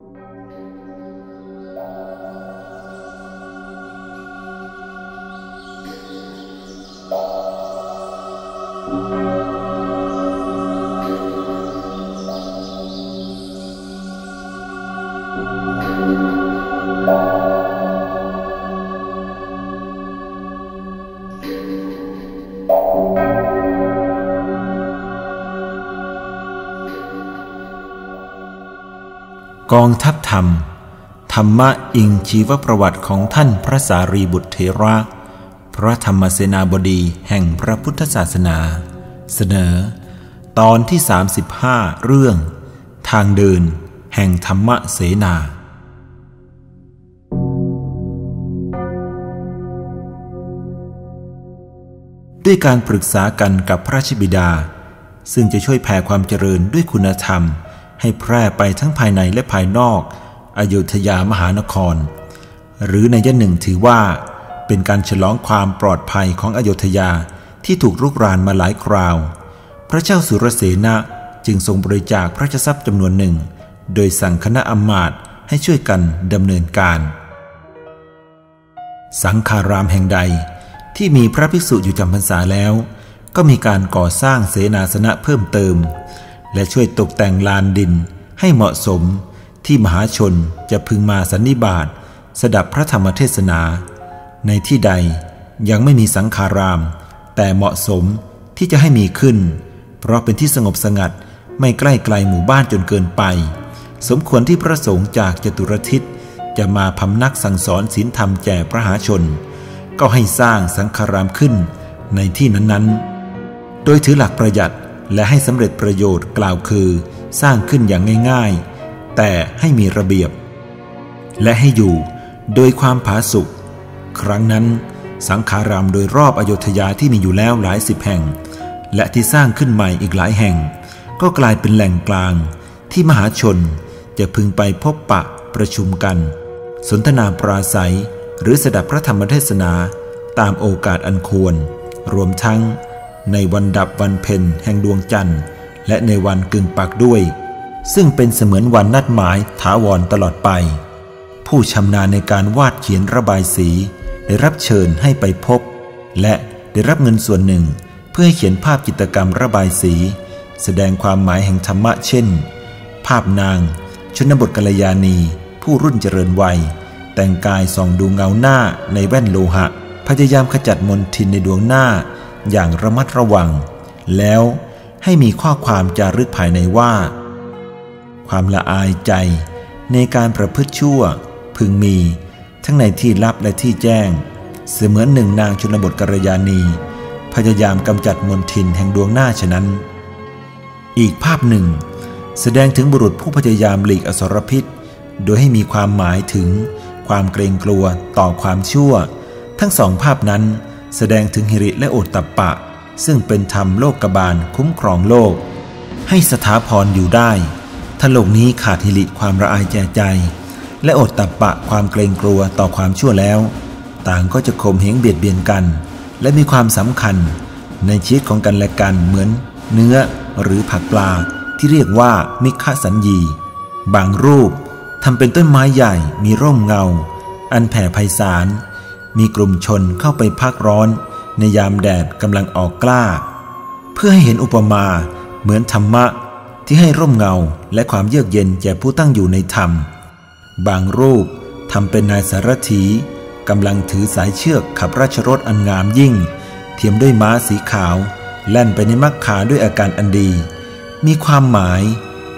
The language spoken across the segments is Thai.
Música กองทัพธรรม ธรรมะอิงชีวประวัติของท่านพระสารีบุตรเทระ พระธรรมเสนาบดีแห่งพระพุทธศาสนา เสนอ ตอนที่ 35 เรื่อง ทางเดิน แห่งธรรมะเสนาด้วยการปรึกษากันกับพระราชบิดา ซึ่งจะช่วยแผ่ความเจริญด้วยคุณธรรม ให้แพร่ไปทั้งภายในและภายนอกอโยธยามหานคร หรือในยะหนึ่งถือว่า เป็นการฉลองความปลอดภัยของอโยธยาที่ถูกรุกรานมาหลายคราว พระเจ้าสุรเสนะจึงทรงบริจาคพระราชทรัพย์จำนวนหนึ่ง โดยสั่งคณะอมาตย์ให้ช่วยกันดำเนินการ สังคารามแห่งใดที่มีพระภิกษุอยู่จำพรรษาแล้ว ก็มีการก่อสร้างเสนาสนะเพิ่มเติม และช่วยตกแต่งลานดินให้เหมาะสมที่มหาชนจะพึงมาสันนิบาตสดับพระธรรมเทศนา ในที่ใดยังไม่มีสังคาราม แต่เหมาะสมที่จะให้มีขึ้น เพราะเป็นที่สงบสงัดไม่ใกล้ไกลหมู่บ้านจนเกินไป สมควรที่พระสงฆ์จากจตุรทิศจะมาพำนักสั่งสอนศีลธรรมแก่พระหาชน ก็ให้สร้างสังคารามขึ้นในที่นั้นๆ โดยถือหลักประหยัด และให้สำเร็จประโยชน์กล่าวคือ สร้างขึ้นอย่างง่ายๆ แต่ให้มีระเบียบ และให้อยู่โดยความผาสุกครั้งนั้น สังขารามโดยรอบอโยธยาที่มีอยู่แล้วหลายสิบแห่ง และที่สร้างขึ้นใหม่อีกหลายแห่ง ก็กลายเป็นแหล่งกลาง ที่มหาชนจะพึงไปพบปะประชุมกัน สนทนาปราศัย หรือสดับพระธรรมเทศนาตามโอกาสอันควร รวมทั้ง ในวันดับวันเพ็ญแห่งดวงจันทร์ และในวันกึ่งปักด้วย ซึ่งเป็นเสมือนวันนัดหมายถาวรตลอดไป ผู้ชำนาญในการวาดเขียนระบายสี ได้รับเชิญให้ไปพบ และได้รับเงินส่วนหนึ่ง เพื่อให้เขียนภาพจิตรกรรมระบายสี แสดงความหมายแห่งธรรมะเช่น ภาพนาง ชนบทกัลยาณี ผู้รุ่นเจริญวัย แต่งกายส่องดูเงาหน้าในแว่นโลหะพยายามขจัดมนทินในดวงหน้า อย่างระมัดระวัง แล้วให้มีข้อความจารึกภายในว่า ความละอายใจในการประพฤติชั่วพึงมีทั้งในที่ลับและที่แจ้ง เสมือนหนึ่งนางชนบทกรยานี พยายามกำจัดมนทินแห่งดวงหน้าฉะนั้น อีกภาพหนึ่ง แสดงถึงบุรุษผู้พยายามหลีกอสรพิษ โดยให้มีความหมายถึงความเกรงกลัวต่อความชั่ว ทั้งสองภาพนั้น แสดงถึงหิริและโอตตะปะ ซึ่งเป็นธรรมโลกกบาลคุ้มครองโลก ให้สถาพรอยู่ได้ถ้าโลกนี้ขาดหิริความระอายแจใจ และโอตตะปะความเกรงกลัวต่อความชั่วแล้ว ต่างก็จะข่มเหงเบียดเบียนกัน และมีความสำคัญ ในชีวิตของกันและกันเหมือน เนื้อหรือผักปลาที่เรียกว่ามิฆสัญญี บางรูปทำเป็นต้นไม้ใหญ่มีร่มเงา อันแผ่ไพศาล มีกลุ่มชนเข้าไปพักร้อน ในยามแดดกำลังออกกล้า เพื่อให้เห็นอุปมาเหมือนธรรมะที่ให้ร่มเงาและความเยือกเย็นแก่ผู้ตั้งอยู่ในธรรม บางรูปทำเป็นนายสารถีกำลังถือสายเชือกขับราชรถอันงามยิ่ง เทียมด้วยม้าสีขาว แล่นไปในมักขาด้วยอาการอันดี มีความหมาย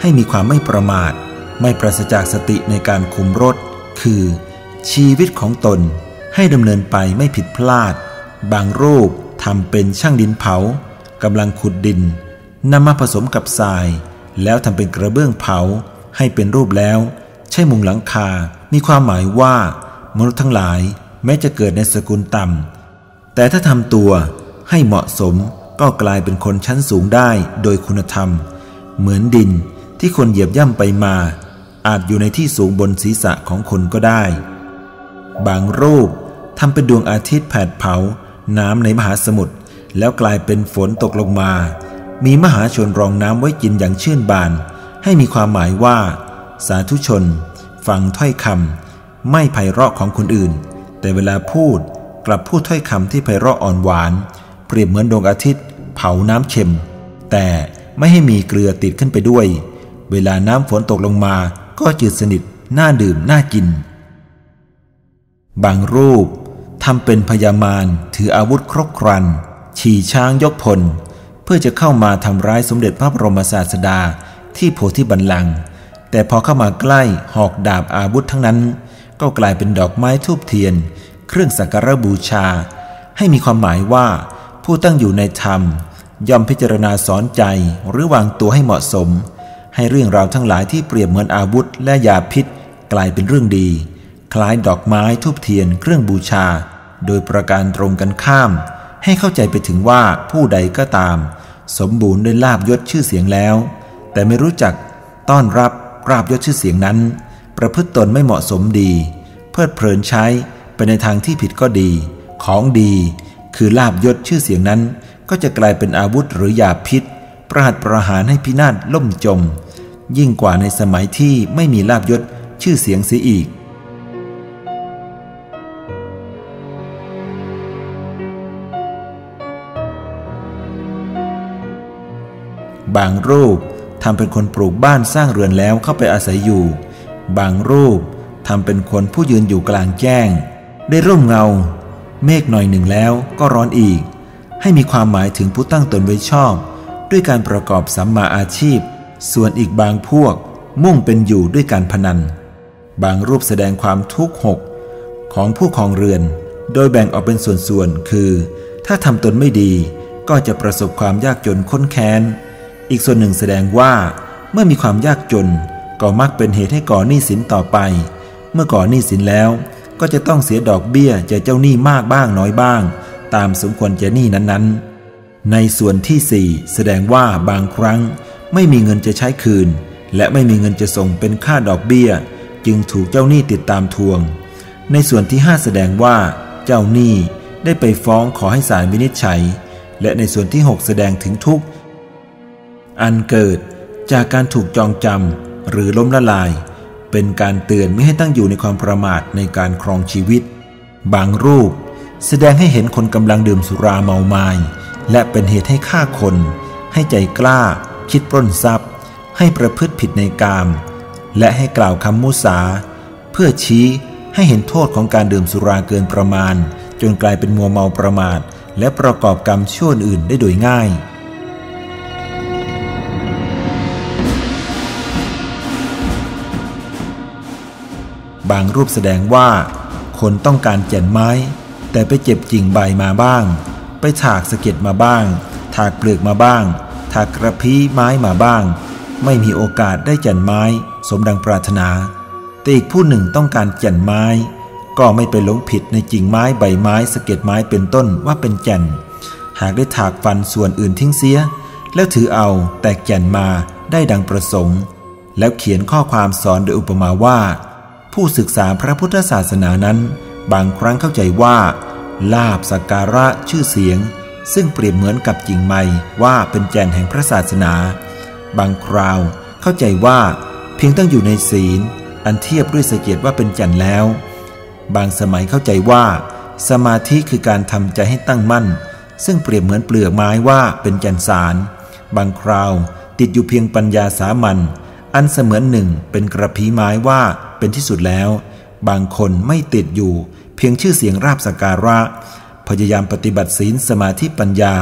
ให้มีความไม่ประมาท ไม่ปราศจากสติในการคุมรถ คือ ชีวิตของตน ให้ดำเนินไปไม่ผิดพลาด บางรูปทำเป็นช่างดินเผากำลังขุดดินนำมาผสมกับทราย แล้วทำเป็นกระเบื้องเผา ให้เป็นรูปแล้ว ใช่มุงหลังคา มีความหมายว่า มนุษย์ทั้งหลายแม้จะเกิดในสกุลต่ำแต่ถ้าทำตัวให้เหมาะสมก็กลายเป็นคนชั้นสูงได้โดยคุณธรรม เหมือนดินที่คนเหยียบย่ำไปมา อาจอยู่ในที่สูงบนศีรษะของคนก็ได้ บางรูป ทำเป็นดวงอาทิตย์แผดเผา น้ำในมหาสมุทรแล้วกลายเป็นฝนตกลงมา มีมหาชนรองน้ำไว้กินอย่างชื่นบาน ให้มีความหมายว่า สาธุชน ฟังถ้อยคำไม่ไพเราะของคนอื่น แต่เวลาพูดกลับพูดถ้อยคำที่ไพเราะอ่อนหวาน เปรียบเหมือนดวงอาทิตย์ เผาน้ำเค็ม แต่ไม่ให้มีเกลือติดขึ้นไปด้วย เวลาน้ำฝนตกลงมา ก็จืดสนิทน่าดื่มน่ากิน บางรูป ทำเป็นพยามารถืออาวุธครบครันฉี่ช้างยกพล เพื่อจะเข้ามาทำร้ายสมเด็จพระบรมศาสดาที่โพธิบัลลังก์แต่พอเข้ามาใกล้หอกดาบอาวุธทั้งนั้น ก็กลายเป็นดอกไม้ทูบเทียน เครื่องสักการะบูชา ให้มีความหมายว่า ผู้ตั้งอยู่ในธรรม ย่อมพิจารณาสอนใจหรือวางตัวให้เหมาะสม ให้เรื่องราวทั้งหลายที่เปรียบเหมือนอาวุธและยาพิษ กลายเป็นเรื่องดี ล้ายดอกไม้ทูบเทียนเครื่องบูชา โดยประการตรงกันข้าม ให้เข้าใจไปถึงว่าผู้ใดก็ตาม สมบูรณ์ด้วยลาบยศชื่อเสียงแล้ว แต่ไม่รู้จักต้อนรับราบยศชื่อเสียงนั้น ประพฤติตนไม่เหมาะสมดี เพลิดเพลินใช้ไปในทางที่ผิดก็ดี ของดี คือลาบยศชื่อเสียงนั้น ก็จะกลายเป็นอาวุธหรือยาพิษ ประหัตประหารให้พินาศล่มจม ยิ่งกว่าในสมัยที่ไม่มีลาบยศชื่อเสียงเสียอีก บางรูปทำเป็นคนปลูกบ้านสร้างเรือนแล้วเข้าไปอาศัยอยู่ บางรูปทำเป็นคนผู้ยืนอยู่กลางแจ้ง ได้ร่มเงา เมฆหน่อยหนึ่งแล้วก็ร้อนอีก ให้มีความหมายถึงผู้ตั้งตนไว้ชอบ ด้วยการประกอบสัมมาอาชีพ ส่วนอีกบางพวกมุ่งเป็นอยู่ด้วยการพนัน บางรูปแสดงความทุกข์หกของผู้ครองเรือน โดยแบ่งออกเป็นส่วนๆ คือ ถ้าทำตนไม่ดีก็จะประสบความยากจนค้นแค้น อีกส่วนหนึ่งแสดงว่า เมื่อมีความยากจนก็มักเป็นเหตุให้ก่อหนี้สินต่อไป เมื่อก่อหนี้สินแล้วก็จะต้องเสียดอกเบี้ยจะเจ้าหนี้มากบ้างน้อยบ้าง ตามสมควรจะหนี้นั้นๆ ในส่วนที่สี่แสดงว่าบางครั้ง ไม่มีเงินจะใช้คืน และไม่มีเงินจะส่งเป็นค่าดอกเบี้ย จึงถูกเจ้าหนี้ติดตามทวง ในส่วนที่ห้าแสดงว่า เจ้าหนี้ได้ไปฟ้องขอให้ศาลวินิจฉัย และในส่วนที่ 6 แสดงถึงทุกข์ อันเกิดจากการถูกจองจำหรือล้มละลาย เป็นการเตือนไม่ให้ตั้งอยู่ในความประมาทในการครองชีวิต บางรูปแสดงให้เห็นคนกำลังดื่มสุราเมาไมา้และเป็นเหตุให้ฆ่าคน ให้ใจกล้า คิดปล้นทรัพย์ ให้ประพฤติผิดในกาม และให้กล่าวคำมุสา เพื่อชี้ให้เห็นโทษของการดื่มสุราเกินประมาณ จนกลายเป็นมัวเมาประมาท และประกอบกรรมชั่วอื่นได้โดยง่าย บางรูปแสดงว่า คนต้องการแก่นไม้ แต่ไปเจ็บจริงใบมาบ้าง ไปถากสะเก็ดมาบ้าง ถากเปลือกมาบ้าง ถากกระพี้ไม้มาบ้าง ไม่มีโอกาสได้แก่นไม้ สมดังปรารถนา แต่อีกผู้หนึ่งต้องการแก่นไม้ ก็ไม่ไปหลงผิดในกิ่งไม้ใบไม้สะเก็ดไม้เป็นต้นว่าเป็นแก่น หากได้ถากฟันส่วนอื่นทิ้งเสีย แล้วถือเอาแต่แก่นมาได้ดังประสงค์ แล้วเขียนข้อความสอนโดยอุปมาว่า ผู้ศึกษาพระพุทธศาสนานั้น บางครั้งเข้าใจว่า ลาบสักการะชื่อเสียง ซึ่งเปรียบเหมือนกับจิงไม้ว่าเป็นแกนแห่งพระศาสนา บางคราวเข้าใจว่า เพียงต้องอยู่ในศีล อันเทียบด้วยสเกียรติว่าเป็นจันแล้ว บางสมัยเข้าใจว่า สมาธิคือการทำใจให้ตั้งมั่น ซึ่งเปรียบเหมือนเปลือกไม้ว่าเป็นจันสาร บางคราวติดอยู่เพียงปัญญาสามัญอันเสมือนหนึ่งเป็นกระพีไม้ว่า เป็นที่สุดแล้ว บางคนไม่ติดอยู่ เพียงชื่อเสียงราบสการะ พยายามปฏิบัติศีลสมาธิปัญญา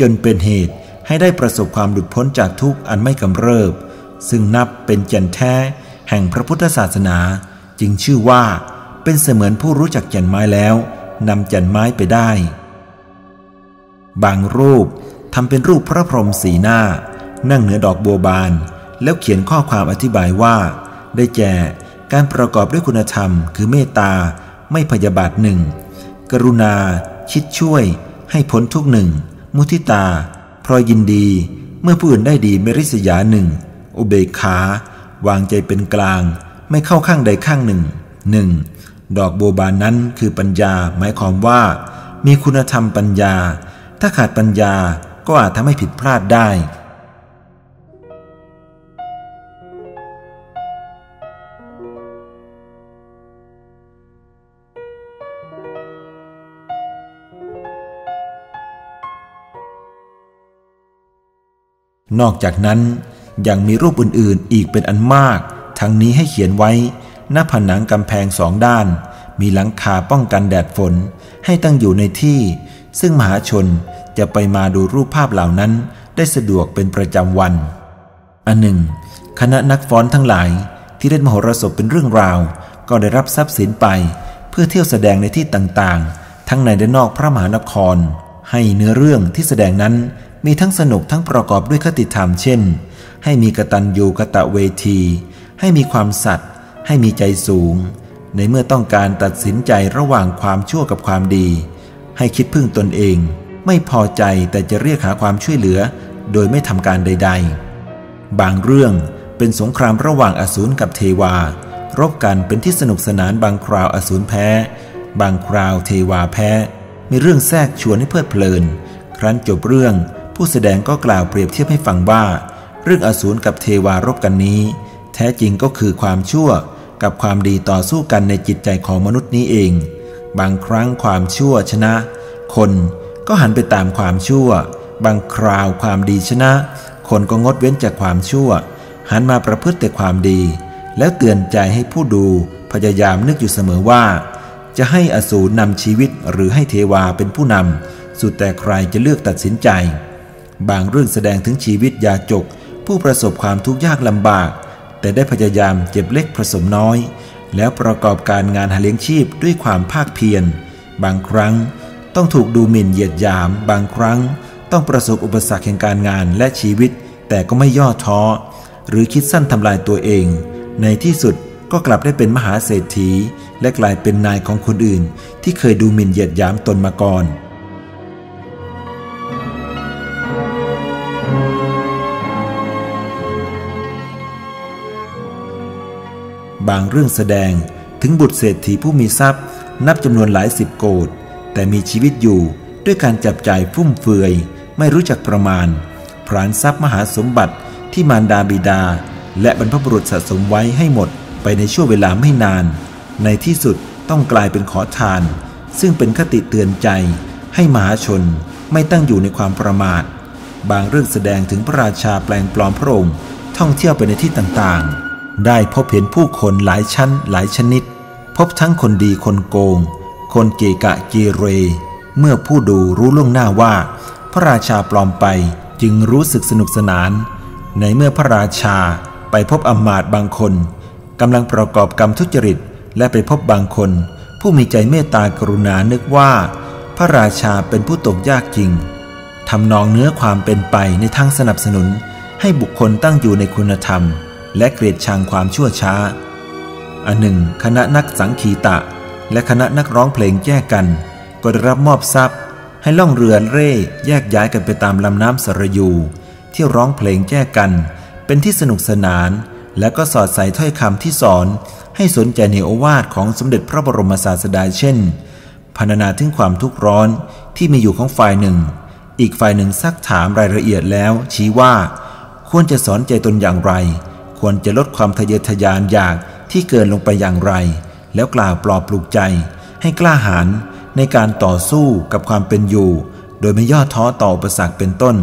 จนเป็นเหตุให้ได้ประสบความหลุดพ้นจากทุกข์อันไม่กำเริบ ซึ่งนับเป็นแก่นแท้ แห่งพระพุทธศาสนา จึงชื่อว่า เป็นเสมือนผู้รู้จักแก่นไม้แล้วนำแก่นไม้ไปได้ บางรูปทำเป็นรูปพระพรหมสีหน้า นั่งเหนือดอกบัวบาน แล้วเขียนข้อความอธิบายว่า ได้แก่ การประกอบด้วยคุณธรรม คือเมตตา ไม่พยาบาทหนึ่ง กรุณา คิดช่วย ให้พ้นทุกหนึ่ง มุทิตา พรอยยินดี เมื่อผู้อื่นได้ดีไม่ริษยาหนึ่งอุเบกขา วางใจเป็นกลาง ไม่เข้าข้างใดข้างหนึ่งหนึ่งดอกโบบานนั้นคือปัญญาหมายความว่า มีคุณธรรมปัญญา ถ้าขาดปัญญาก็อาจทำให้ผิดพลาดได้ นอกจากนั้นยังมีรูปอื่นๆอีกเป็นอันมาก ทั้งนี้ให้เขียนไว้ หน้าผนังกำแพงสองด้าน มีหลังคาป้องกันแดดฝน ให้ตั้งอยู่ในที่ ซึ่งมหาชนจะไปมาดูรูปภาพเหล่านั้นได้สะดวกเป็นประจำวัน อันหนึ่ง คณะนักฟ้อนทั้งหลาย ที่เล่นมโหรสพเป็นเรื่องราว ก็ได้รับทรัพย์สินไป เพื่อเที่ยวแสดงในที่ต่างๆ ทั้งในและนอกพระมหานคร ให้เนื้อเรื่องที่แสดงนั้น มีทั้งสนุกทั้งประกอบด้วยคติธรรมเช่น ให้มีกตัญญูกะตะเวที ให้มีความสัตย์ให้มีใจสูง ในเมื่อต้องการตัดสินใจระหว่างความชั่วกับความดี ให้คิดพึ่งตนเอง ไม่พอใจแต่จะเรียกหาความช่วยเหลือ โดยไม่ทำการใด ๆ บางเรื่องเป็นสงครามระหว่างอสูรกับเทวา รบกันเป็นที่สนุกสนานบางคราวอสูรแพ้ บางคราวเทวาแพ้ มีเรื่องแทรกชวนให้เพลิดเพลิน ครั้นจบเรื่อง ผู้แสดงก็กล่าวเปรียบเทียบให้ฟังว่า เรื่องอสูรกับเทวารบกันนี้ แท้จริงก็คือความชั่วกับความดีต่อสู้กันในจิตใจของมนุษย์นี้เอง บางครั้งความชั่วชนะ คนก็หันไปตามความชั่ว บางคราวความดีชนะ คนก็งดเว้นจากความชั่ว หันมาประพฤติแต่ความดี แล้วเตือนใจให้ผู้ดูพยายามนึกอยู่เสมอว่า จะให้อสูรนำชีวิตหรือให้เทวาเป็นผู้นำสุดแต่ใครจะเลือกตัดสินใจ บางเรื่องแสดงถึงชีวิตยาจก ผู้ประสบความทุกข์ยากลำบาก แต่ได้พยายามเจ็บเล็กผสมน้อย แล้วประกอบการงานหาเลี้ยงชีพด้วยความภาคเพียร บางครั้งต้องถูกดูหมิ่นเหยียดหยาม บางครั้งต้องประสบอุปสรรคแห่งการงานและชีวิต แต่ก็ไม่ย่อท้อ หรือคิดสั้นทำลายตัวเอง ในที่สุดก็กลับได้เป็นมหาเศรษฐี และกลายเป็นนายของคนอื่น ที่เคยดูหมิ่นเหยียดหยามตนมาก่อน บางเรื่องแสดง ถึงบุตรเศรษฐีผู้มีทรัพย์ นับจำนวนหลายสิบโกดแต่มีชีวิตอยู่ด้วยการจับจ่ายฟุ่มเฟือย ไม่รู้จักประมาณ พรานทรัพย์มหาสมบัติที่มารดาบิดา และบรรพบุรุษสะสมไว้ให้หมดไปในช่วงเวลาไม่นาน ในที่สุดต้องกลายเป็นขอทาน ซึ่งเป็นคติเตือนใจ ให้มหาชนไม่ตั้งอยู่ในความประมาท บางเรื่องแสดงถึงพระราชาแปลงปลอมพระองค์ท่องเที่ยวไปในที่ต่างๆ ได้พบเห็นผู้คนหลายชั้นหลายชนิด พบทั้งคนดีคนโกง คนเกกะเกเร เมื่อผู้ดูรู้ล่วงหน้าว่า พระราชาปลอมไปจึงรู้สึกสนุกสนาน ในเมื่อพระราชาไปพบอมาตบางคนกำลังประกอบกรรมทุจริต และไปพบบางคน ผู้มีใจเมตตากรุณานึกว่า พระราชาเป็นผู้ตกยากจริงทำนองเนื้อความเป็นไปในทางสนับสนุน ให้บุคคลตั้งอยู่ในคุณธรรม และเกลียดชังความชั่วช้า อันหนึ่ง คณะนักสังคีตะ และคณะนักร้องเพลงแยกกัน ก็ได้รับมอบทรัพย์ ให้ล่องเรือเร่แยกย้ายกันไปตามลำน้ำสระยู ที่ร้องเพลงแยกกัน เป็นที่สนุกสนาน และก็สอดใส่ถ้อยคำที่สอน ให้สนใจในโอวาทของสมเด็จพระบรมศาสดาเช่นพรรณนาถึงความทุกข์ร้อนที่มีอยู่ของฝ่ายหนึ่ง อีกฝ่ายหนึ่งซักถามรายละเอียดแล้วชี้ว่า ควรจะสอนใจตนอย่างไร ควรจะลดความทะเยอทะยานอยากที่เกินลงไปอย่างไร แล้วกล่าวปลอบปลุกใจ ให้กล้าหาญในการต่อสู้กับความเป็นอยู่ โดยไม่ย่อท้อต่ออุปสรรคเป็นต้น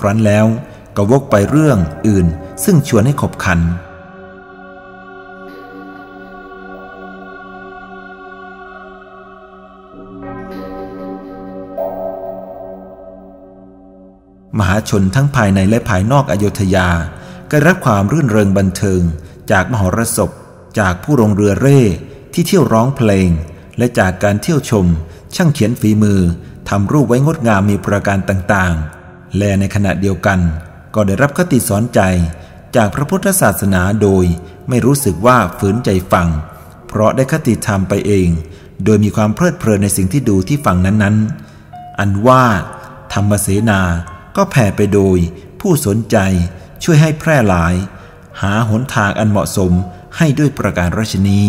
ครั้นแล้วก็วกไปเรื่องอื่น ซึ่งชวนให้ขบขันมหาชนทั้งภายในและภายนอกอโยธยา ก็รับความรื่นเริงบันเทิง จากมหรสพ จากผู้ลงเรือเร่ที่เที่ยวร้องเพลง และจากการเที่ยวชม ช่างเขียนฝีมือทำรูปไว้งดงามมีประการต่างๆ และในขณะเดียวกัน ก็ได้รับคติสอนใจ จากพระพุทธศาสนาโดยไม่รู้สึกว่าฝืนใจฟัง เพราะได้คติธรรมไปเอง โดยมีความเพลิดเพลินในสิ่งที่ดูที่ฟังนั้นๆ อันว่าธรรมเสนาก็แผ่ไปโดยผู้สนใจ ช่วยให้แพร่หลาย หาหนทางอันเหมาะสมให้ด้วยประการราชนี้